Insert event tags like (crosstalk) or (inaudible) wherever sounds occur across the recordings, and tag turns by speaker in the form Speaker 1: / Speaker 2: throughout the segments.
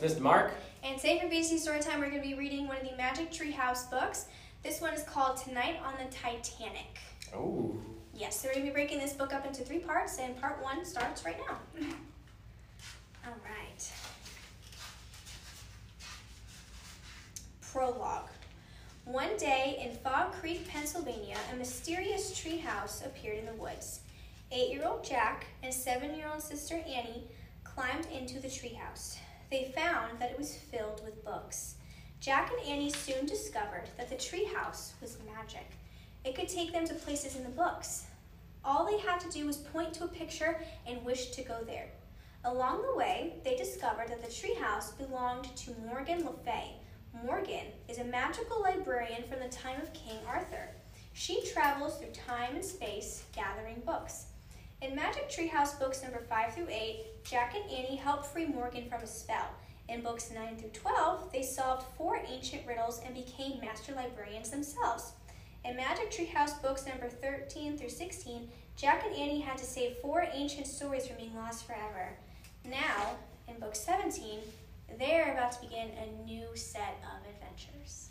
Speaker 1: It's Mr. Mark.
Speaker 2: And today for BC Storytime, we're going to be reading one of the Magic Tree House books. This one is called Tonight on the Titanic.
Speaker 1: Oh.
Speaker 2: Yes, so we're going to be breaking this book up into three parts, and part one starts right now. (laughs) All right. Prologue. One day in Frog Creek, Pennsylvania, a mysterious treehouse appeared in the woods. Eight year old Jack and seven year old sister Annie climbed into the treehouse. They found that it was filled with books. Jack and Annie soon discovered that the treehouse was magic. It could take them to places in the books. All they had to do was point to a picture and wish to go there. Along the way, they discovered that the treehouse belonged to Morgan Le Fay. Morgan is a magical librarian from the time of King Arthur. She travels through time and space gathering books. In Magic Treehouse books number 5 through 8, Jack and Annie help free Morgan from a spell. In books 9 through 12, they solved four ancient riddles and became master librarians themselves. In Magic Treehouse books number 13 through 16, Jack and Annie had to save four ancient stories from being lost forever. Now, in book 17, they're about to begin a new set of adventures.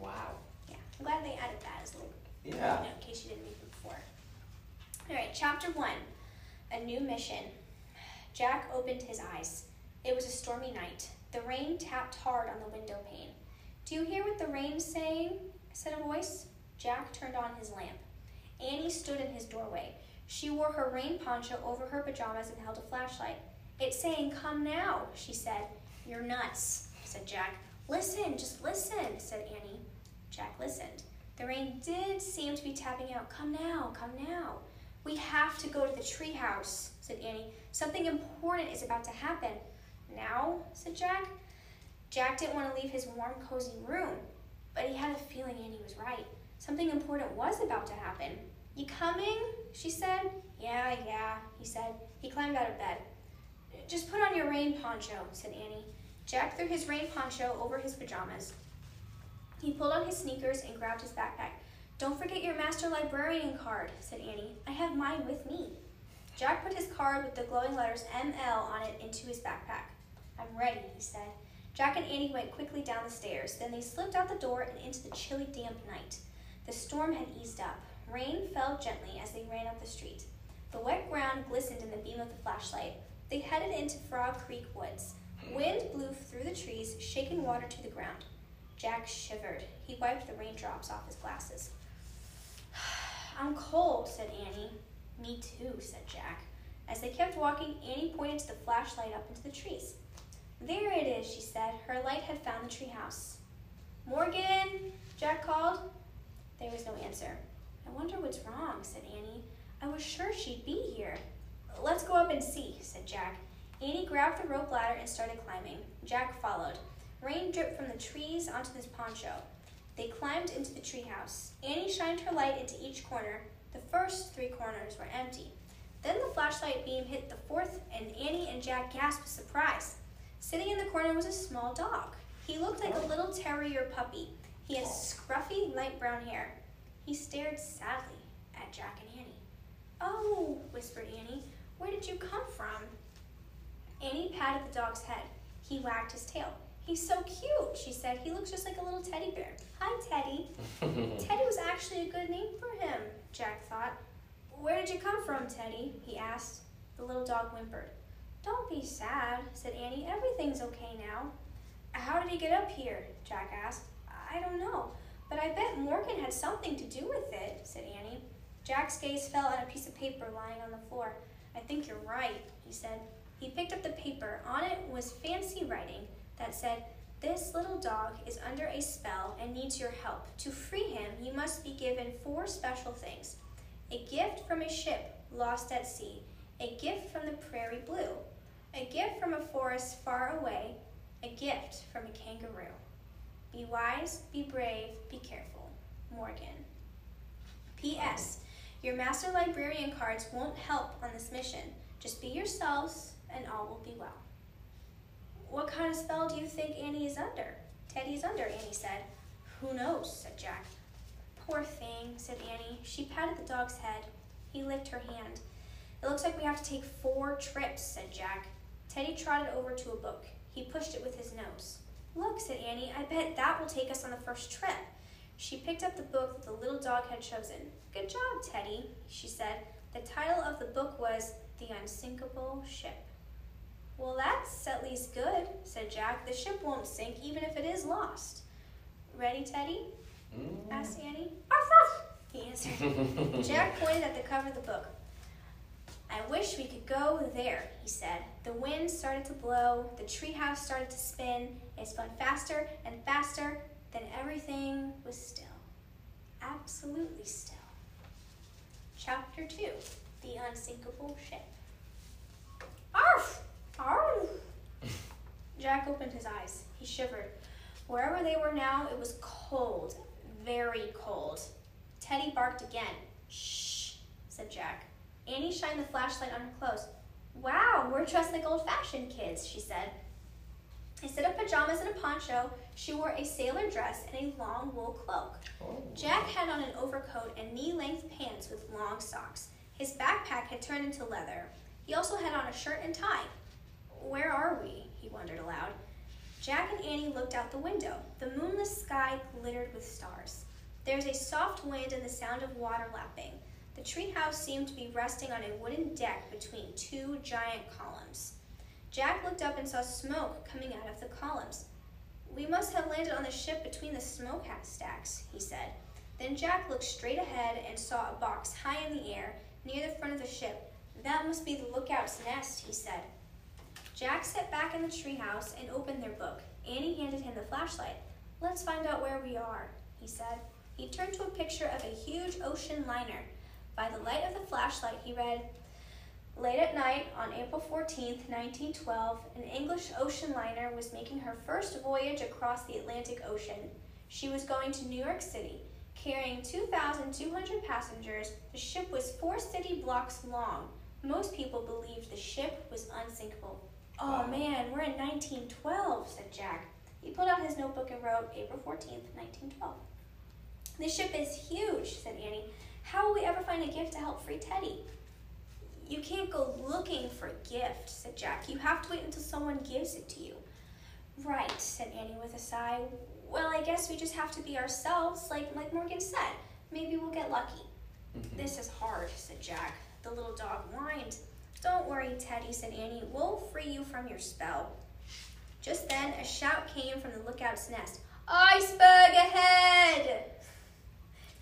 Speaker 1: Wow.
Speaker 2: Yeah, I'm glad they added that as a little
Speaker 1: Yeah.
Speaker 2: in case you didn't read them before. All right, chapter one A new mission. Jack opened his eyes. It was a stormy night. The rain tapped hard on the window pane. Do you hear what the rain's saying? said a voice. Jack turned on his lamp. Annie stood in his doorway. She wore her rain poncho over her pajamas and held a flashlight. It's saying, Come now, she said. You're nuts, said Jack. Listen, just listen, said Annie. Jack listened. The rain did seem to be tapping out. Come now, come now. We have to go to the treehouse, said Annie. Something important is about to happen. Now, said Jack. Jack didn't want to leave his warm, cozy room, but he had a feeling Annie was right. Something important was about to happen. You coming? she said. Yeah, yeah, he said. He climbed out of bed. Just put on your rain poncho, said Annie. Jack threw his rain poncho over his pajamas. He pulled on his sneakers and grabbed his backpack. Don't forget your master librarian card, said Annie. I have mine with me. Jack put his card with the glowing letters ML on it into his backpack. I'm ready, he said. Jack and Annie went quickly down the stairs. Then they slipped out the door and into the chilly, damp night. The storm had eased up. Rain fell gently as they ran up the street. The wet ground glistened in the beam of the flashlight. They headed into Frog Creek Woods. Wind blew through the trees, shaking water to the ground. Jack shivered. He wiped the raindrops off his glasses. I'm cold, said Annie. Me too, said Jack. As they kept walking, Annie pointed to the flashlight up into the trees. There it is, she said. Her light had found the treehouse. Morgan, Jack called. There was no answer. I wonder what's wrong, said Annie. I was sure she'd be here. Let's go up and see, said Jack. Annie grabbed the rope ladder and started climbing. Jack followed. Rain dripped from the trees onto his poncho. They climbed into the treehouse. Annie shined her light into each corner. The first three corners were empty. Then the flashlight beam hit the fourth, and Annie and Jack gasped with surprise. Sitting in the corner was a small dog. He looked like a little terrier puppy. He had scruffy, light brown hair. He stared sadly at Jack and Annie. Oh, whispered Annie, where did you come from? Annie patted the dog's head. He wagged his tail. He's so cute, she said. He looks just like a little teddy bear. Hi, Teddy. (laughs) Teddy was actually a good name for him, Jack thought. Where did you come from, Teddy? he asked. The little dog whimpered. Don't be sad, said Annie. Everything's okay now. How did he get up here? Jack asked. I don't know, but I bet Morgan had something to do with it, said Annie. Jack's gaze fell on a piece of paper lying on the floor. I think you're right, he said. He picked up the paper. On it was fancy writing that said, This little dog is under a spell and needs your help. To free him, you must be given four special things a gift from a ship lost at sea, a gift from the prairie blue, a gift from a forest far away, a gift from a kangaroo. Be wise, be brave, be careful. Morgan. P.S. Your master librarian cards won't help on this mission. Just be yourselves and all will be well. What kind of spell do you think Annie is under? Teddy is under, Annie said. Who knows, said Jack. Poor thing, said Annie. She patted the dog's head. He licked her hand. It looks like we have to take four trips, said Jack. Teddy trotted over to a book. He pushed it with his nose. Look, said Annie, I bet that will take us on the first trip. She picked up the book that the little dog had chosen. Good job, Teddy, she said. The title of the book was The Unsinkable Ship. Well, that's at least good, said Jack. The ship won't sink even if it is lost. Ready, Teddy?
Speaker 1: Mm.
Speaker 2: asked Annie. Arf, arf, he answered. (laughs) Jack pointed at the cover of the book. I wish we could go there, he said. The wind started to blow, the treehouse started to spin, it spun faster and faster, then everything was still. Absolutely still. Chapter 2 The Unsinkable Ship. Arf! Arf! Jack opened his eyes. He shivered. Wherever they were now, it was cold, very cold. Teddy barked again. Shh, said Jack. Annie shined the flashlight on her clothes. Wow, we're dressed like old fashioned kids, she said. Instead of pajamas and a poncho, she wore a sailor dress and a long wool cloak.
Speaker 1: Oh.
Speaker 2: Jack had on an overcoat and knee length pants with long socks. His backpack had turned into leather. He also had on a shirt and tie. Where are we? he wondered aloud. Jack and Annie looked out the window. The moonless sky glittered with stars. There was a soft wind and the sound of water lapping. The treehouse seemed to be resting on a wooden deck between two giant columns. Jack looked up and saw smoke coming out of the columns. We must have landed on the ship between the smoke stacks, he said. Then Jack looked straight ahead and saw a box high in the air near the front of the ship. That must be the lookout's nest, he said. Jack sat back in the treehouse and opened their book. Annie handed him the flashlight. Let's find out where we are, he said. He turned to a picture of a huge ocean liner. By the light of the flashlight, he read, Late at night, on April 14, 1912, an English ocean liner was making her first voyage across the Atlantic Ocean. She was going to New York City. Carrying 2,200 passengers, the ship was four city blocks long. Most people believed the ship was unsinkable. Oh man, we're in 1912, said Jack. He pulled out his notebook and wrote April 14th, 1912. This ship is huge, said Annie. How will we ever find a gift to help free Teddy? You can't go looking for a gift, said Jack. You have to wait until someone gives it to you. Right, said Annie with a sigh. Well, I guess we just have to be ourselves, like like Morgan said. Maybe we'll get lucky.
Speaker 1: Mhm.
Speaker 2: This is hard, said Jack. The little dog whined. Don't worry, Teddy, said Annie. We'll free you from your spell. Just then, a shout came from the lookout's nest. Iceberg ahead!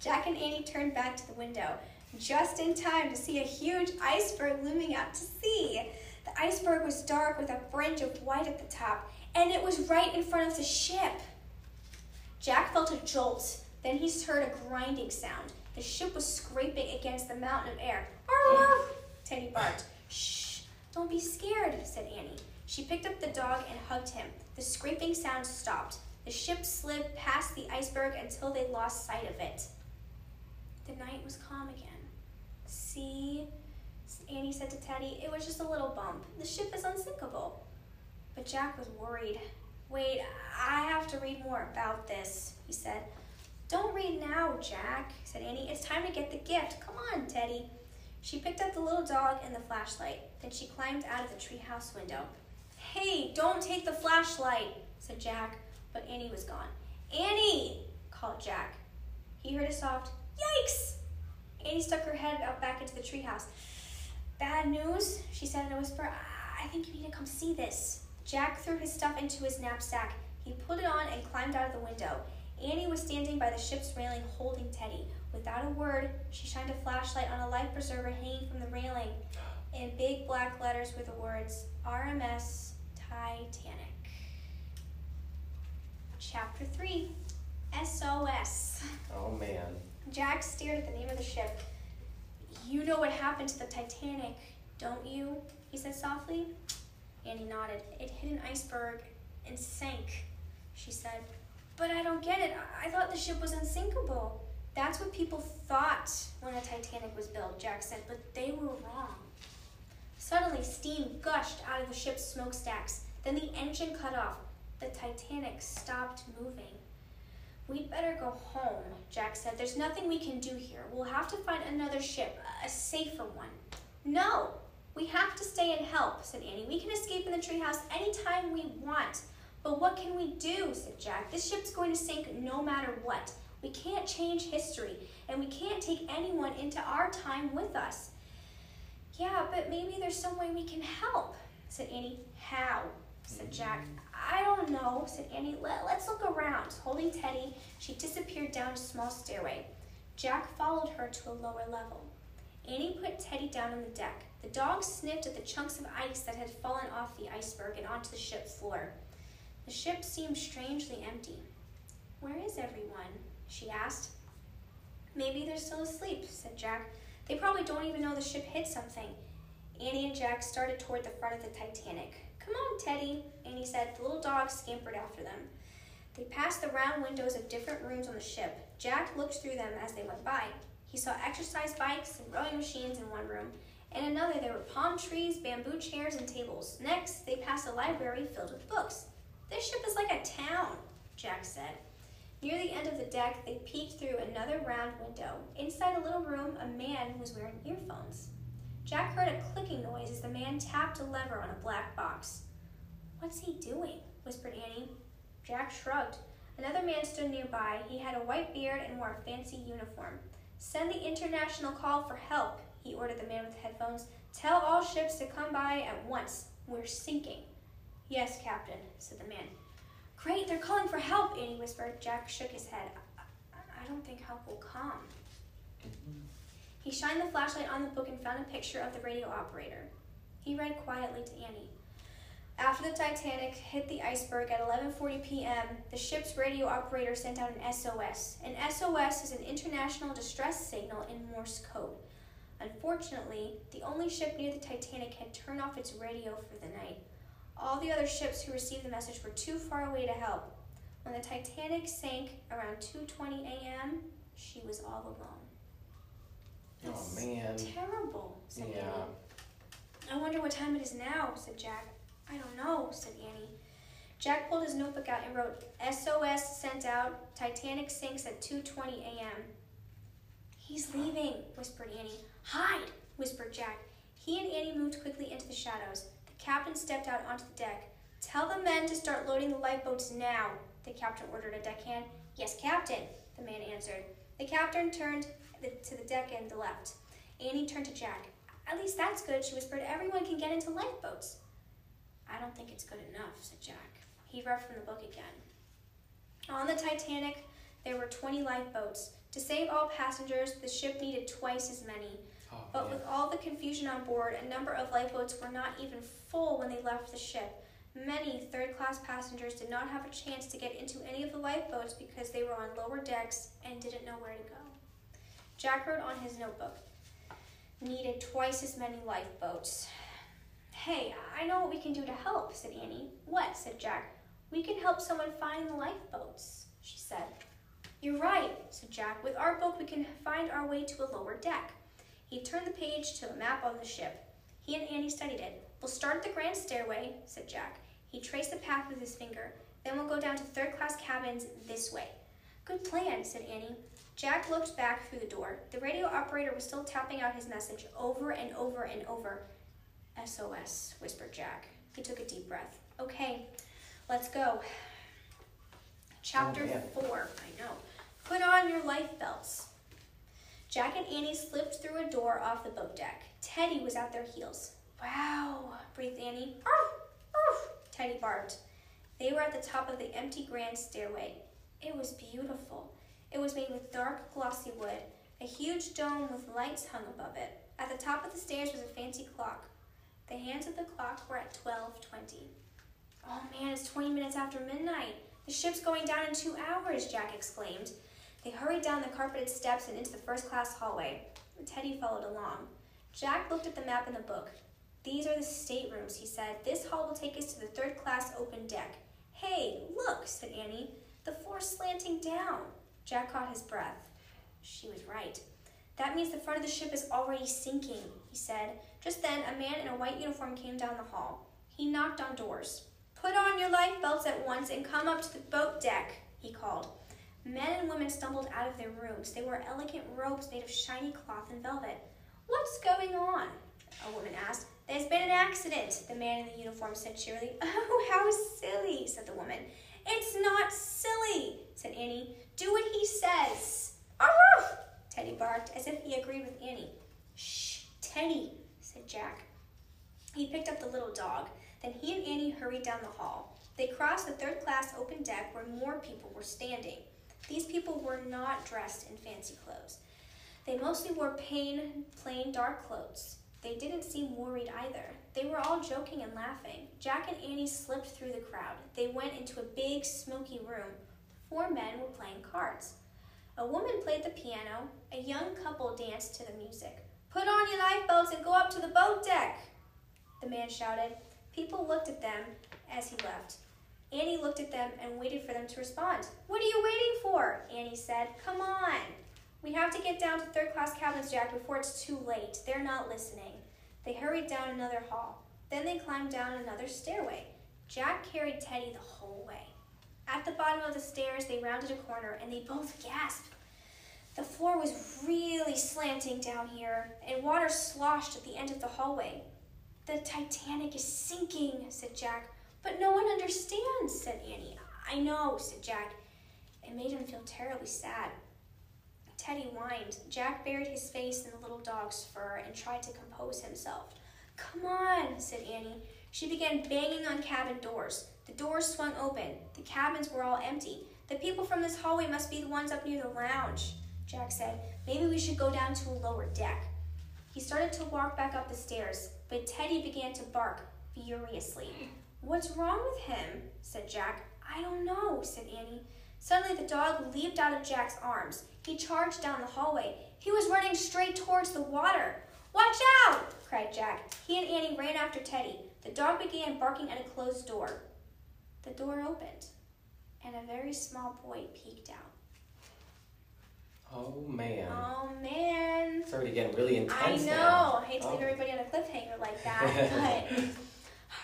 Speaker 2: Jack and Annie turned back to the window, just in time to see a huge iceberg looming out to sea. The iceberg was dark with a fringe of white at the top, and it was right in front of the ship. Jack felt a jolt. Then he heard a grinding sound. The ship was scraping against the mountain of air. Arr! Teddy barked. Shh, don't be scared, said Annie. She picked up the dog and hugged him. The scraping sound stopped. The ship slid past the iceberg until they lost sight of it. The night was calm again. See, Annie said to Teddy, it was just a little bump. The ship is unsinkable. But Jack was worried. Wait, I have to read more about this, he said. Don't read now, Jack, said Annie. It's time to get the gift. Come on, Teddy. She picked up the little dog and the flashlight. Then she climbed out of the treehouse window. Hey, don't take the flashlight, said Jack, but Annie was gone. Annie, called Jack. He heard a soft, yikes! Annie stuck her head out back into the treehouse. Bad news, she said in a whisper. "I- think you need to come see this. Jack threw his stuff into his knapsack. He put it on and climbed out of the window. Annie was standing by the ship's railing holding Teddy. Without a word, she shined a flashlight on a life preserver hanging from the railing. In big black letters were the words RMS Titanic. Chapter 3 SOS.
Speaker 1: Oh man.
Speaker 2: Jack stared at the name of the ship. You know what happened to the Titanic, don't you? He said softly. Annie nodded. It hit an iceberg and sank, she said. But I don't get it. I I thought the ship was unsinkable. That's what people thought when the Titanic was built, Jack said, but they were wrong. Suddenly, steam gushed out of the ship's smokestacks. Then the engine cut off. The Titanic stopped moving. We'd better go home, Jack said. There's nothing we can do here. We'll have to find another ship, a safer one. No, We have to stay and help, said Annie. We can escape in the treehouse anytime we want. But what can we do, said Jack. This ship's going to sink no matter what. We can't change history, and we can't take anyone into our time with us. Yeah, but maybe there's some way we can help, said Annie. How? said Jack. I don't know, said Annie. Let, let's look around. Holding Teddy, she disappeared down a small stairway. Jack followed her to a lower level. Annie put Teddy down on the deck. The dog sniffed at the chunks of ice that had fallen off the iceberg and onto the ship floor. The ship seemed strangely empty. Where is everyone? She asked. Maybe they're still asleep, said Jack. They probably don't even know the ship hit something. Annie and Jack started toward the front of the Titanic. Come on, Teddy, Annie said. The little dog scampered after them. They passed the round windows of different rooms on the ship. Jack looked through them as they went by. He saw exercise bikes and rowing machines in one room. In another, there were palm trees, bamboo chairs, and tables. Next, they passed a library filled with books. This ship is like a town, Jack said. Near the end of the deck, they peeked through another round window. Inside a little room, a man was wearing earphones. Jack heard a clicking noise as the man tapped a lever on a black box. What's he doing? whispered Annie. Jack shrugged. Another man stood nearby. He had a white beard and wore a fancy uniform. Send the international call for help, he ordered the man with the headphones. Tell all ships to come by at once. We're sinking. Yes, Captain, said the man. Great, they're calling for help, Annie whispered. Jack shook his head. I, I don't think help will come. He shined the flashlight on the book and found a picture of the radio operator. He read quietly to Annie. After the Titanic hit the iceberg at 11:40 p.m., the ship's radio operator sent out an SOS. An SOS is an international distress signal in Morse code. Unfortunately, the only ship near the Titanic had turned off its radio for the night. All the other ships who received the message were too far away to help. When the Titanic sank around 2:20 a.m., she was all alone.
Speaker 1: Oh man.
Speaker 2: Terrible, said
Speaker 1: Yeah.
Speaker 2: Annie. I wonder what time it is now, said Jack. I don't know, said Annie. Jack pulled his notebook out and wrote, SOS sent out, Titanic sinks at 2.20 a.m. He's leaving, whispered Annie. Hide, whispered Jack. He and Annie moved quickly into the shadows. Captain stepped out onto the deck. Tell the men to start loading the lifeboats now, the captain ordered a deckhand. Yes, captain, the man answered. The captain turned to the deck and the left. Annie turned to Jack. At least that's good, she whispered. Everyone can get into lifeboats. I don't think it's good enough, said Jack. He read from the book again. On the Titanic, there were 20 lifeboats. To save all passengers, the ship needed twice as many. But with all the confusion on board, a number of lifeboats were not even full when they left the ship. Many third class passengers did not have a chance to get into any of the lifeboats because they were on lower decks and didn't know where to go. Jack wrote on his notebook needed twice as many lifeboats. Hey, I know what we can do to help, said Annie. What? said Jack. We can help someone find the lifeboats, she said. You're right, said Jack. With our book, we can find our way to a lower deck. He turned the page to a map on the ship. He and Annie studied it. We'll start at the grand stairway, said Jack. He traced the path with his finger. Then we'll go down to third class cabins this way. Good plan, said Annie. Jack looked back through the door. The radio operator was still tapping out his message over and over and over. SOS, whispered Jack. He took a deep breath. Okay, let's go. Chapter
Speaker 1: Oh, man.
Speaker 2: 4. I know. Put on your life belts. Jack and Annie slipped through a door off the boat deck. Teddy was at their heels. Wow, breathed Annie. Arf, arf, Teddy barked. They were at the top of the empty grand stairway. It was beautiful. It was made with dark, glossy wood. A huge dome with lights hung above it. At the top of the stairs was a fancy clock. The hands of the clock were at 12:20. Oh man, it's 20 minutes after midnight. The ship's going down in 2 hours, Jack exclaimed. They hurried down the carpeted steps and into the first class hallway. Teddy followed along. Jack looked at the map in the book. These are the staterooms, he said. This hall will take us to the third class open deck. Hey, look, said Annie. The floor's slanting down. Jack caught his breath. She was right. That means the front of the ship is already sinking, he said. Just then, a man in a white uniform came down the hall. He knocked on doors. Put on your life belts at once and come up to the boat deck, he called. Men and women stumbled out of their rooms. They wore elegant robes made of shiny cloth and velvet. What's going on? A woman asked. There's been an accident, the man in the uniform said cheerily. (laughs) Oh, how silly, said the woman. It's not silly, said Annie. Do what he says. Arf! Teddy barked, as if he agreed with Annie. Shh, Teddy, said Jack. He picked up the little dog. Then he and Annie hurried down the hall. They crossed the third class open deck where more people were standing. These people were not dressed in fancy clothes. They mostly wore plain, plain dark clothes. They didn't seem worried either. They were all joking and laughing. Jack and Annie slipped through the crowd. They went into a big, smoky room. Four men were playing cards. A woman played the piano. A young couple danced to the music. Put on your lifeboats and go up to the boat deck, the man shouted. People looked at them as he left. Annie looked at them and waited for them to respond. What are you waiting for? Annie said. Come on. We have to get down to third class cabins, Jack, before it's too late. They're not listening. They hurried down another hall. Then they climbed down another stairway. Jack carried Teddy the whole way. At the bottom of the stairs, they rounded a corner and they both gasped. The floor was really slanting down here, and water sloshed at the end of the hallway. The Titanic is sinking, said Jack. But no one understands, said Annie. I know, said Jack. It made him feel terribly sad. Teddy whined. Jack buried his face in the little dog's fur and tried to compose himself. Come on, said Annie. She began banging on cabin doors. The doors swung open. The cabins were all empty. The people from this hallway must be the ones up near the lounge, Jack said. Maybe we should go down to a lower deck. He started to walk back up the stairs, but Teddy began to bark furiously. What's wrong with him? said Jack. I don't know, said Annie. Suddenly the dog leaped out of Jack's arms. He charged down the hallway. He was running straight towards the water. Watch out! cried Jack. He and Annie ran after Teddy. The dog began barking at a closed door. The door opened, and a very small boy peeked out.
Speaker 1: Oh man.
Speaker 2: Oh man.
Speaker 1: It's already getting really intense.
Speaker 2: I know.
Speaker 1: now.
Speaker 2: I hate to
Speaker 1: Oh.
Speaker 2: leave everybody on a cliffhanger like that, (laughs) but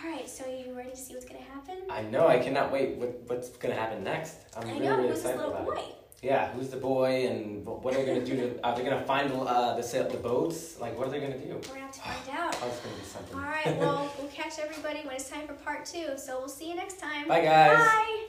Speaker 2: all right. So you ready to see what's gonna happen?
Speaker 1: I know. I cannot wait. What, what's gonna happen next? I'm
Speaker 2: I
Speaker 1: really,
Speaker 2: know.
Speaker 1: really excited
Speaker 2: little
Speaker 1: about
Speaker 2: boy?
Speaker 1: it. Yeah, who's the boy and what are they gonna do to? Are they gonna find uh, the sail the boats? Like, what are they gonna do?
Speaker 2: We're gonna have to find (sighs) out.
Speaker 1: Oh, it's gonna be something.
Speaker 2: All right. Well, (laughs) we'll catch everybody when it's time for part two. So we'll see you next time.
Speaker 1: Bye, guys.
Speaker 2: Bye.